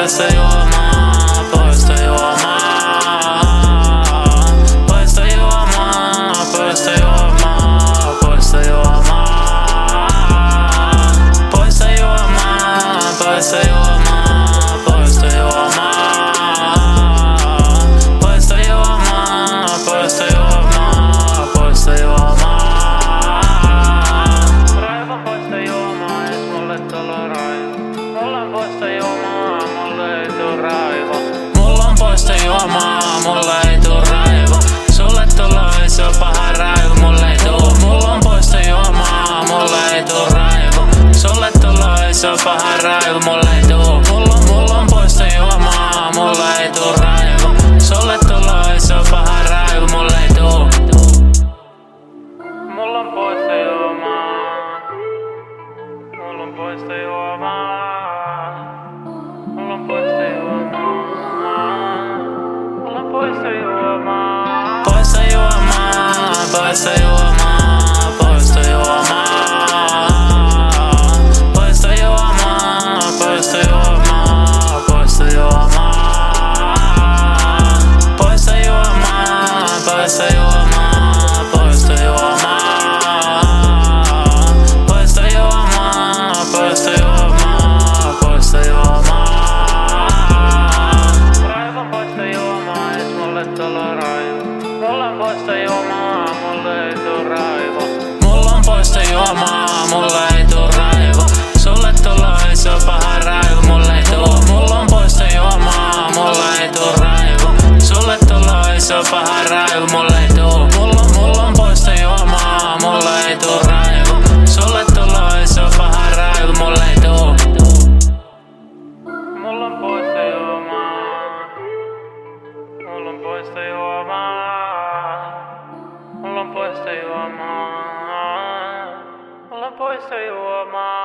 poista juomaa, poista juomaa. Se paha raivo, mulle ei tuu. Mulla, mulla on poista juomaa, mulle ei tuu raivo. Sulle tullaan se paha raivo, mulle ei tuu. Mulla on poista juomaa. Mulla on poista juomaa. Mulla on poista juomaa. Mulla on poista juomaa, mulle ei tuu raivo. Mulla on poista juomaa, mulle ei tuu raivo. Sulle tulee se paha raivo, mulle ei tuu. Mulla on poista juomaa, mulle ei tuu raivo. Sulle tulee se paha raivo, mulle ei tuu. Mulla, mulla on poista juomaa, mulle ei tuu raivo. Sulle tulee se paha raivo, mulle ei tuu. Mulla on poista juomaa. Mulla on poista juomaa. Mulla on poista juomaa. Mulla on poista juomaa.